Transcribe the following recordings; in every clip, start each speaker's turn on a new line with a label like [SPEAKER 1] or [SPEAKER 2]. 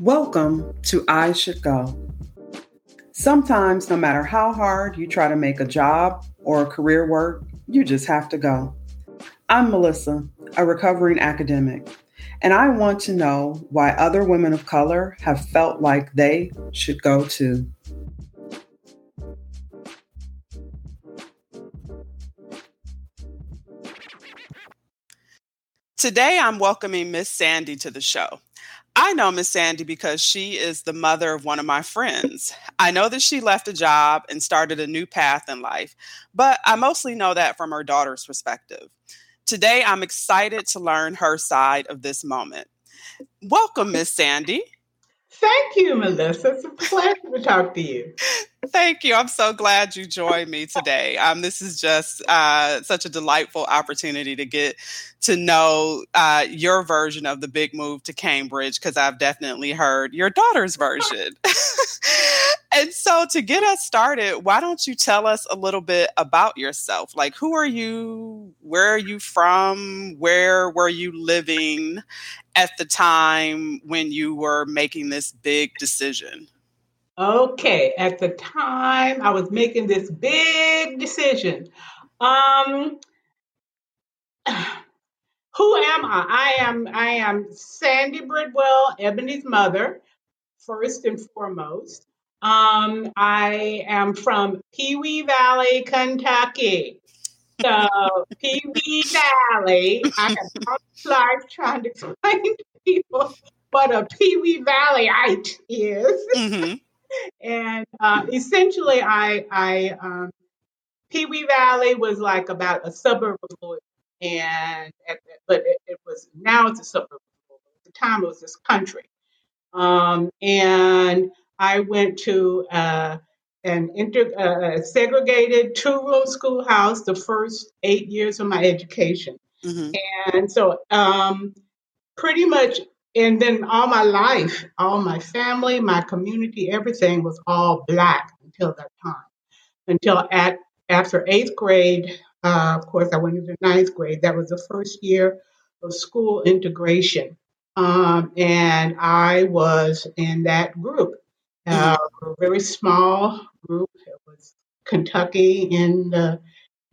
[SPEAKER 1] Welcome to I Should Go. Sometimes, no matter how hard you try to make a job or a career work, you just have to go. I'm Melissa, a recovering academic, and I want to know why other women of color have felt like they should go too. Today, I'm welcoming Miss Sandy to the show. I know Miss Sandy because she is the mother of one of my friends. I know that she left a job and started a new path in life, but I mostly know that from her daughter's perspective. Today, I'm excited to learn her side of this moment. Welcome, Miss Sandy.
[SPEAKER 2] Thank you, Melissa. It's a pleasure to talk to you.
[SPEAKER 1] Thank you. I'm so glad you joined me today. Um, this is just uh, such a delightful opportunity to get to know uh, your version of the big move to Cambridge because I've definitely heard your daughter's version. and so, to get us started, why don't you tell us a little bit about yourself? Like, who are you? Where are you from? Where were you living at the time when you were making this big decision?
[SPEAKER 2] Okay, at the time I was making this big decision. Um who am I? I am I am Sandy Bridwell, Ebony's mother, first and foremost. Um, I am from Pewee Valley, Kentucky. So Pewee Valley, I have all life trying to explain to people what a Pewee Valleyite is. Mm-hmm and uh, essentially, I, I um, Pewee Valley was like about a suburb of Louisville, and at, but it, it, was now it's a suburb of Louisville. At the time, it was this country, um, and I went to uh, an inter, uh, segregated two-room schoolhouse the first eight years of my education, mm-hmm. and so um, pretty much and then all my life, all my family, my community, everything was all black until that time. Until at after eighth grade, uh, of course, I went into ninth grade. That was the first year of school integration, um, and I was in that group. Uh, mm-hmm. a very small group. It was Kentucky in the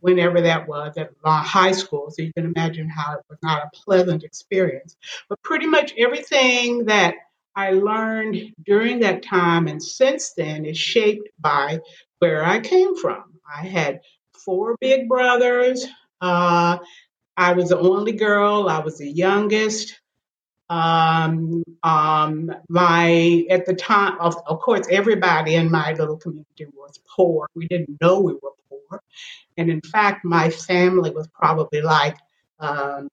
[SPEAKER 2] whenever that was at high school. So you can imagine how it was not a pleasant experience. But pretty much everything that I learned during that time and since then is shaped by where I came from. I had four big brothers. Uh, I was the only girl. I was the youngest. Um, um, my at the time, of, of course, everybody in my little community was poor. We didn't know we were poor, and in fact, my family was probably like um,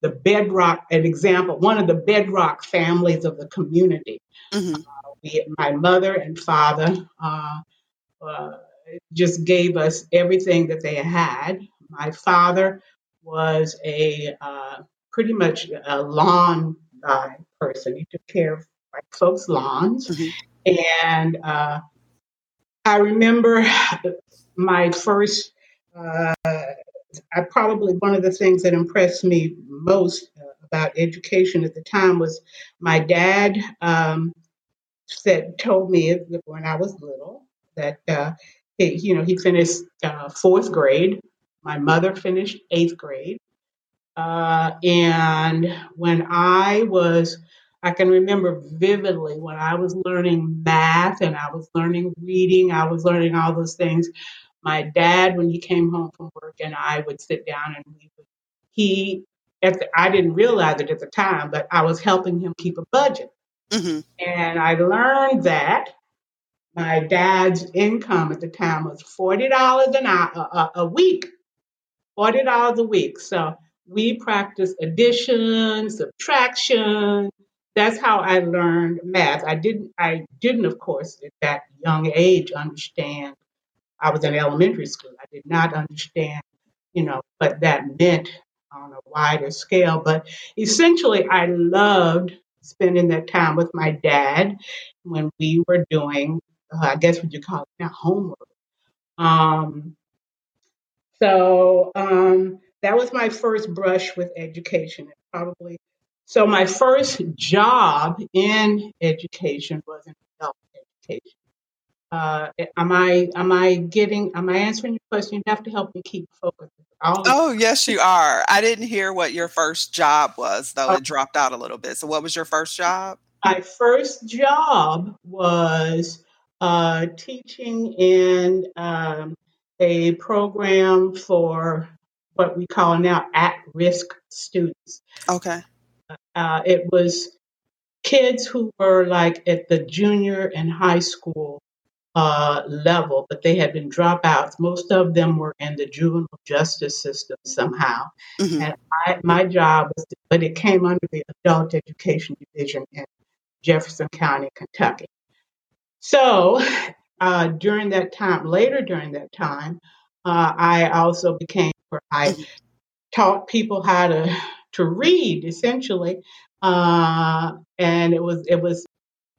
[SPEAKER 2] the bedrock, an example, one of the bedrock families of the community. Mm-hmm. Uh, we, my mother and father uh, uh, just gave us everything that they had. My father was a uh, pretty much a lawn guy person. He took care of like folks' lawns, mm-hmm. and uh, I remember my first, uh, I probably one of the things that impressed me most uh, about education at the time was my dad um, said told me when I was little that uh, he, you know he finished uh, fourth grade. My mother finished eighth grade, uh, and when I was I can remember vividly when I was learning math and I was learning reading, I was learning all those things my dad when he came home from work and I would sit down and we would he at the, I didn't realize it at the time, but I was helping him keep a budget. Mm-hmm. And I learned that my dad's income at the time was forty dollars an hour a, a week, forty dollars a week. So we practiced addition, subtraction. That's how I learned math. I didn't. I didn't, of course, at that young age, understand I was in elementary school. I did not understand, you know, what that meant on a wider scale. But essentially, I loved spending that time with my dad when we were doing, uh, I guess what you call it now, homework. Um, so um, that was my first brush with education. Probably so my first job in education was in adult education. Uh, am I am I getting am I answering your question? You have to help me keep focused.
[SPEAKER 1] Oh yes, you are. I didn't hear what your first job was, though. It dropped out a little bit. So, what was your first job?
[SPEAKER 2] My first job was uh, teaching in um, a program for what we call now at-risk students.
[SPEAKER 1] Okay.
[SPEAKER 2] Uh, it was kids who were like at the junior and high school uh, level, but they had been dropouts. Most of them were in the juvenile justice system somehow. Mm-hmm. And I, my job was, to, but it came under the adult education division in Jefferson County, Kentucky. So uh, during that time, later during that time, uh, I also became, I mm-hmm. taught people how to to read essentially, uh, and it was it was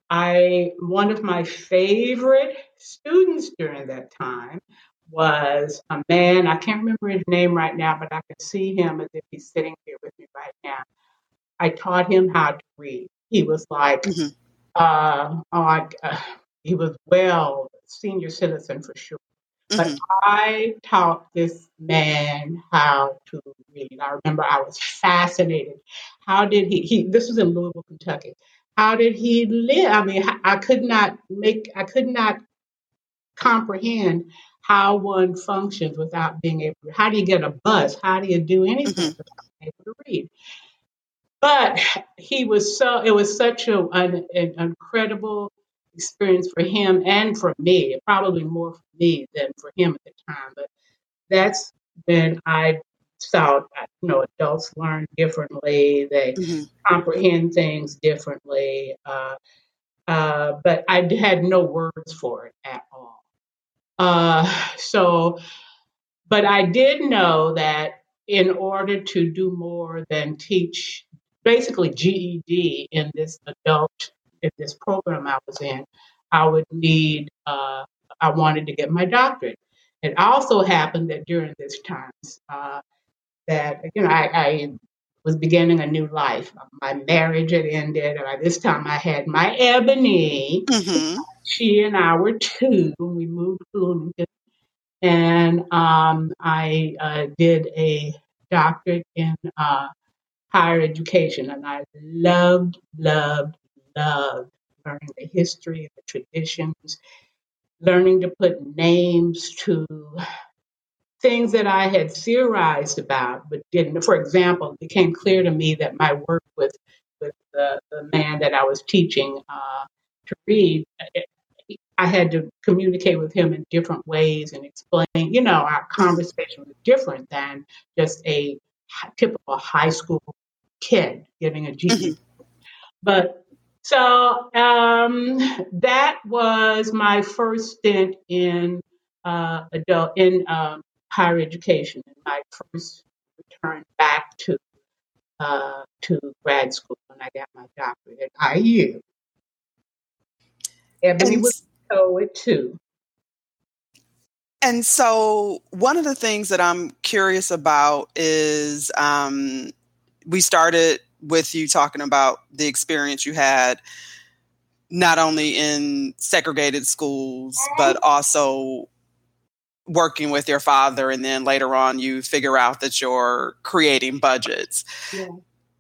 [SPEAKER 2] I one of my favorite students during that time was a man. I can't remember his name right now, but I can see him as if he's sitting here with me right now. I taught him how to read. He was like, mm-hmm. uh, oh, I, uh, he was well senior citizen for sure. But mm-hmm. I taught this man how to read. I remember I was fascinated. How did he? He this was in Louisville, Kentucky. How did he live? I mean, I could not make. I could not comprehend how one functions without being able. to How do you get a bus? How do you do anything mm-hmm. without being able to read? But he was so. It was such a, an, an incredible experience for him and for me, probably more for me than for him at the time. But that's when I saw, you know, adults learn differently, they mm-hmm. comprehend things differently. Uh, uh, but I had no words for it at all. Uh, so, but I did know that in order to do more than teach basically GED in this adult in this program I was in, I would need, uh, I wanted to get my doctorate. It also happened that during this time, uh, that, you know, I, I, was beginning a new life. My marriage had ended. And by this time, I had my Ebony. Mm-hmm. She and I were two when we moved to Bloomington. And um, I uh, did a doctorate in uh, higher education. And I loved, loved, loved learning the history, and the traditions, learning to put names to things that I had theorized about but didn't. For example, it became clear to me that my work with with the, the man that I was teaching uh, to read, it, I had to communicate with him in different ways and explain. You know, our conversation was different than just a typical high school kid giving a. Mm-hmm. But so um, that was my first stint in uh, adult in um, higher education, and my first return back to uh, to grad school when I got my doctorate at IU. Ebony and, was a poet too.
[SPEAKER 1] And so, one of the things that I'm curious about is um, we started with you talking about the experience you had not only in segregated schools mm-hmm. but also working with your father and then later on you figure out that you're creating budgets. Yeah.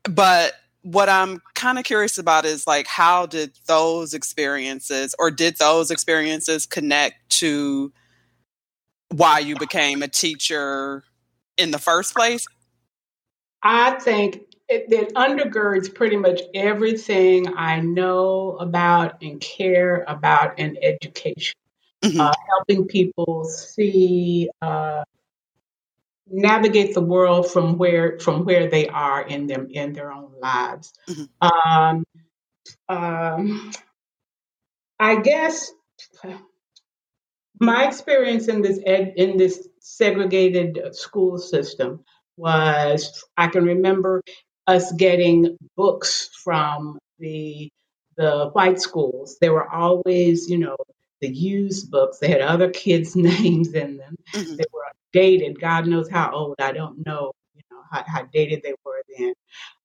[SPEAKER 1] but what i'm kind of curious about is like how did those experiences or did those experiences connect to why you became a teacher in the first place?
[SPEAKER 2] I think it, it undergirds pretty much everything I know about and care about in education. Mm-hmm. Uh, helping people see, uh, navigate the world from where from where they are in them in their own lives. Mm-hmm. Um, um, I guess my experience in this ed, in this segregated school system was I can remember us getting books from the the white schools. They were always, you know, the used books. They had other kids' names in them. Mm-hmm. They were dated. God knows how old. I don't know, you know, how, how dated they were then.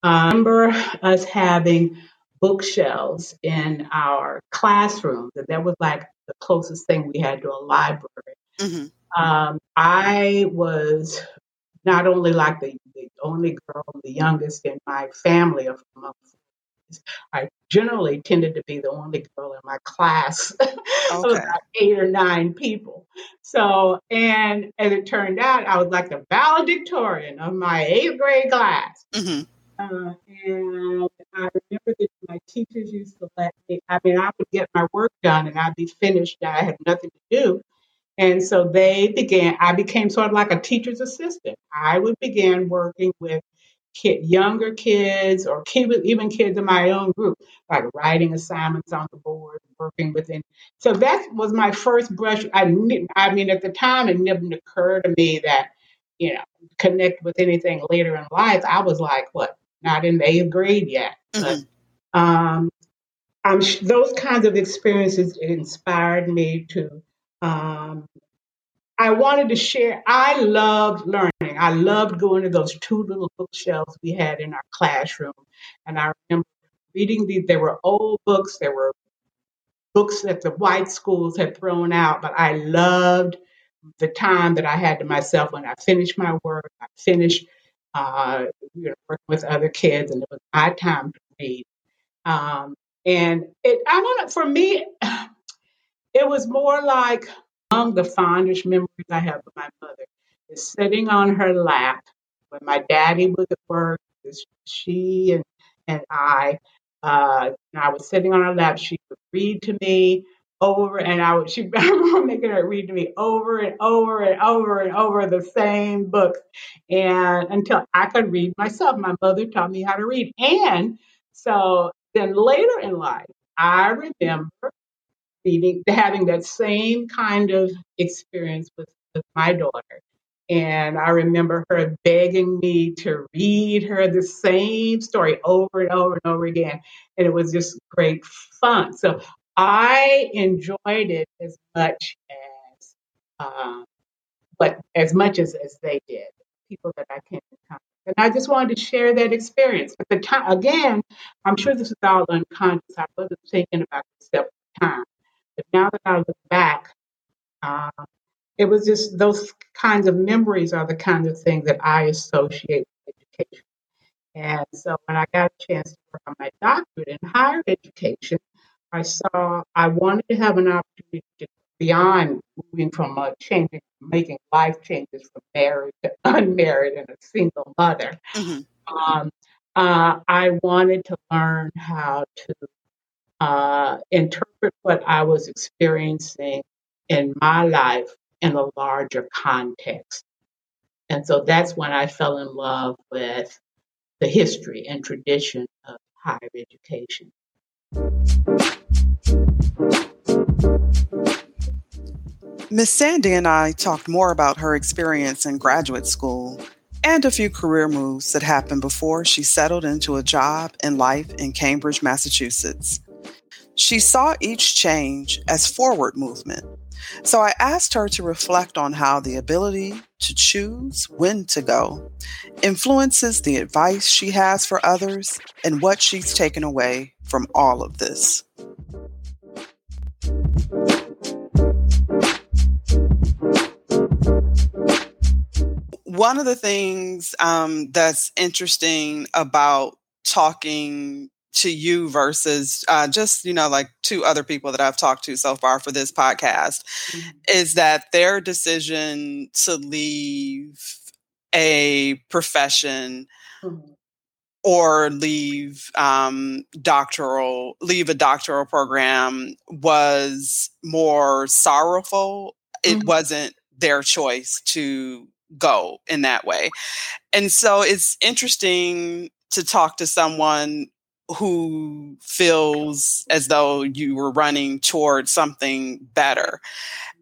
[SPEAKER 2] I remember us having bookshelves in our classroom. That that was like the closest thing we had to a library. Mm-hmm. Um, I was not only like the only girl, the youngest in my family of among I generally tended to be the only girl in my class okay. of about eight or nine people. So, and as it turned out, I was like the valedictorian of my eighth grade class. Mm-hmm. Uh, and I remember that my teachers used to let me, I mean, I would get my work done and I'd be finished. I had nothing to do. And so they began, I became sort of like a teacher's assistant. I would begin working with kid, younger kids or kid, even kids in my own group, like writing assignments on the board, working within. So that was my first brush. I, I mean, at the time, it didn't occur to me that, you know, connect with anything later in life. I was like, what, not in the eighth grade yet. Mm-hmm. But, um, I'm, those kinds of experiences inspired me to um, I wanted to share. I loved learning. I loved going to those two little bookshelves we had in our classroom. And I remember reading these. There were old books, there were books that the white schools had thrown out, but I loved the time that I had to myself when I finished my work. I finished uh, you know, working with other kids, and it was my time to read. Um, and it, I don't know, for me, it was more like among the fondest memories I have of my mother is sitting on her lap when my daddy was at work. She and, and I, uh, and I was sitting on her lap. She would read to me over, and I would. She making her read to me over and over and over and over the same books and until I could read myself. My mother taught me how to read, and so then later in life, I remember reading, having that same kind of experience with, with my daughter. And I remember her begging me to read her the same story over and over and over again. And it was just great fun. So I enjoyed it as much as, um, but as much as, as they did, people that I came in contact and I just wanted to share that experience. At the time, again, I'm sure this is all unconscious. I wasn't thinking about this at the time. But now that I look back, uh, it was just those kinds of memories are the kind of things that I associate with education. And so when I got a chance to work on my doctorate in higher education, I saw I wanted to have an opportunity to beyond moving from a changing, making life changes from married to unmarried and a single mother. Mm-hmm. Um, uh, I wanted to learn how to uh, interpret what I was experiencing in my life in a larger context. And so that's when I fell in love with the history and tradition of higher education.
[SPEAKER 1] Miss Sandy and I talked more about her experience in graduate school and a few career moves that happened before she settled into a job and life in Cambridge, Massachusetts. She saw each change as forward movement. So I asked her to reflect on how the ability to choose when to go influences the advice she has for others and what she's taken away from all of this. One of the things um, that's interesting about talking to you versus uh, just you know like two other people that I've talked to so far for this podcast mm-hmm. is that their decision to leave a profession mm-hmm. or leave um, doctoral leave a doctoral program was more sorrowful. Mm-hmm. It wasn't their choice to go in that way. And so it's interesting to talk to someone who feels as though you were running towards something better.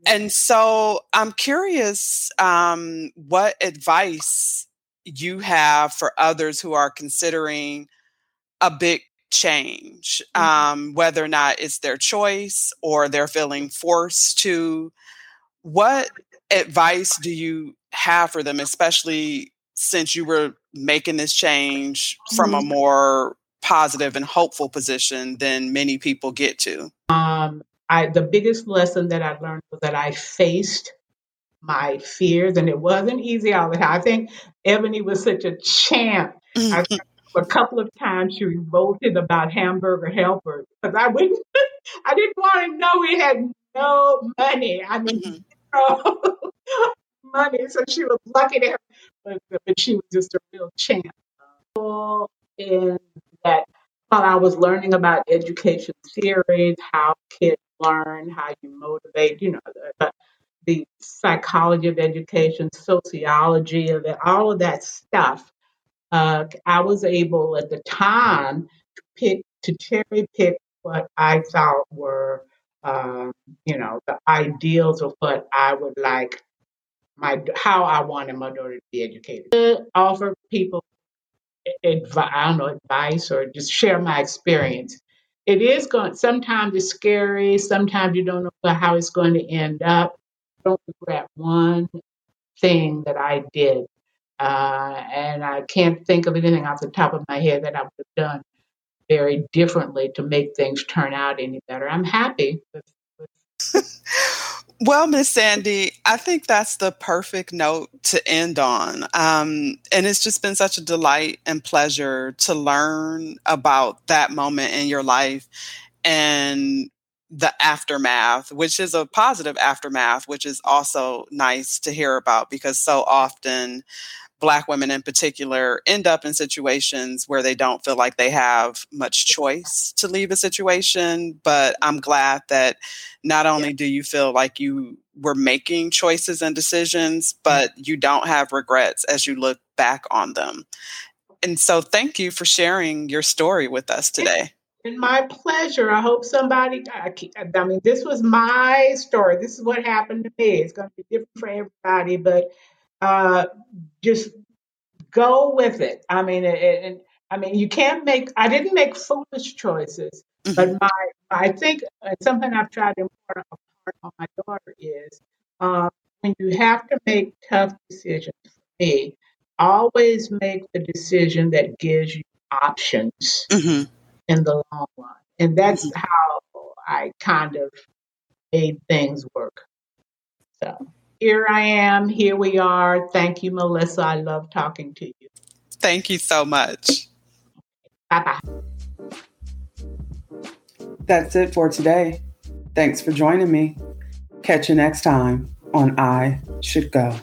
[SPEAKER 1] And so I'm curious um, what advice you have for others who are considering a big change, mm-hmm. um, whether or not it's their choice or they're feeling forced to. What advice do you have for them, especially since you were making this change from a mm-hmm. more positive and hopeful position than many people get to?
[SPEAKER 2] Um, I, the biggest lesson that I learned was that I faced my fears, and it wasn't easy all the time. I think Ebony was such a champ. I, a couple of times she revolted about hamburger helper because I wouldn't, I didn't want to know we had no money. I mean, mm-hmm. money, so she was lucky to have, but, but she was just a real champ. And that while I was learning about education theories, how kids learn, how you motivate, you know, the, the psychology of education, sociology of it, all of that stuff. Uh, I was able at the time to pick to cherry pick what I thought were, um, you know, the ideals of what I would like my how I wanted my daughter to be educated. To offer people advice, I don't know, advice or just share my experience. It is going. Sometimes it's scary. Sometimes you don't know how it's going to end up. I don't regret one thing that I did, uh, and I can't think of anything off the top of my head that I would have done very differently to make things turn out any better. I'm happy with, with
[SPEAKER 1] Well, Miss Sandy, I think that's the perfect note to end on. Um, and it's just been such a delight and pleasure to learn about that moment in your life and the aftermath, which is a positive aftermath, which is also nice to hear about because so often Black women in particular end up in situations where they don't feel like they have much choice to leave a situation. But I'm glad that not only do you feel like you were making choices and decisions, but you don't have regrets as you look back on them. And so, thank you for sharing your story with us today.
[SPEAKER 2] And my pleasure. I hope somebody, I, I mean, this was my story. This is what happened to me. It's going to be different for everybody, but uh, just go with it. I mean, and I mean, you can't make. I didn't make foolish choices, mm-hmm. but my, I think something I've tried to impart on my daughter is uh, when you have to make tough decisions. For me, always make the decision that gives you options mm-hmm. in the long run, and that's mm-hmm. how I kind of made things work. So here I am. Here we are. Thank you, Melissa. I love talking to you.
[SPEAKER 1] Thank you so much.
[SPEAKER 2] Bye bye.
[SPEAKER 1] That's it for today. Thanks for joining me. Catch you next time on I Should Go.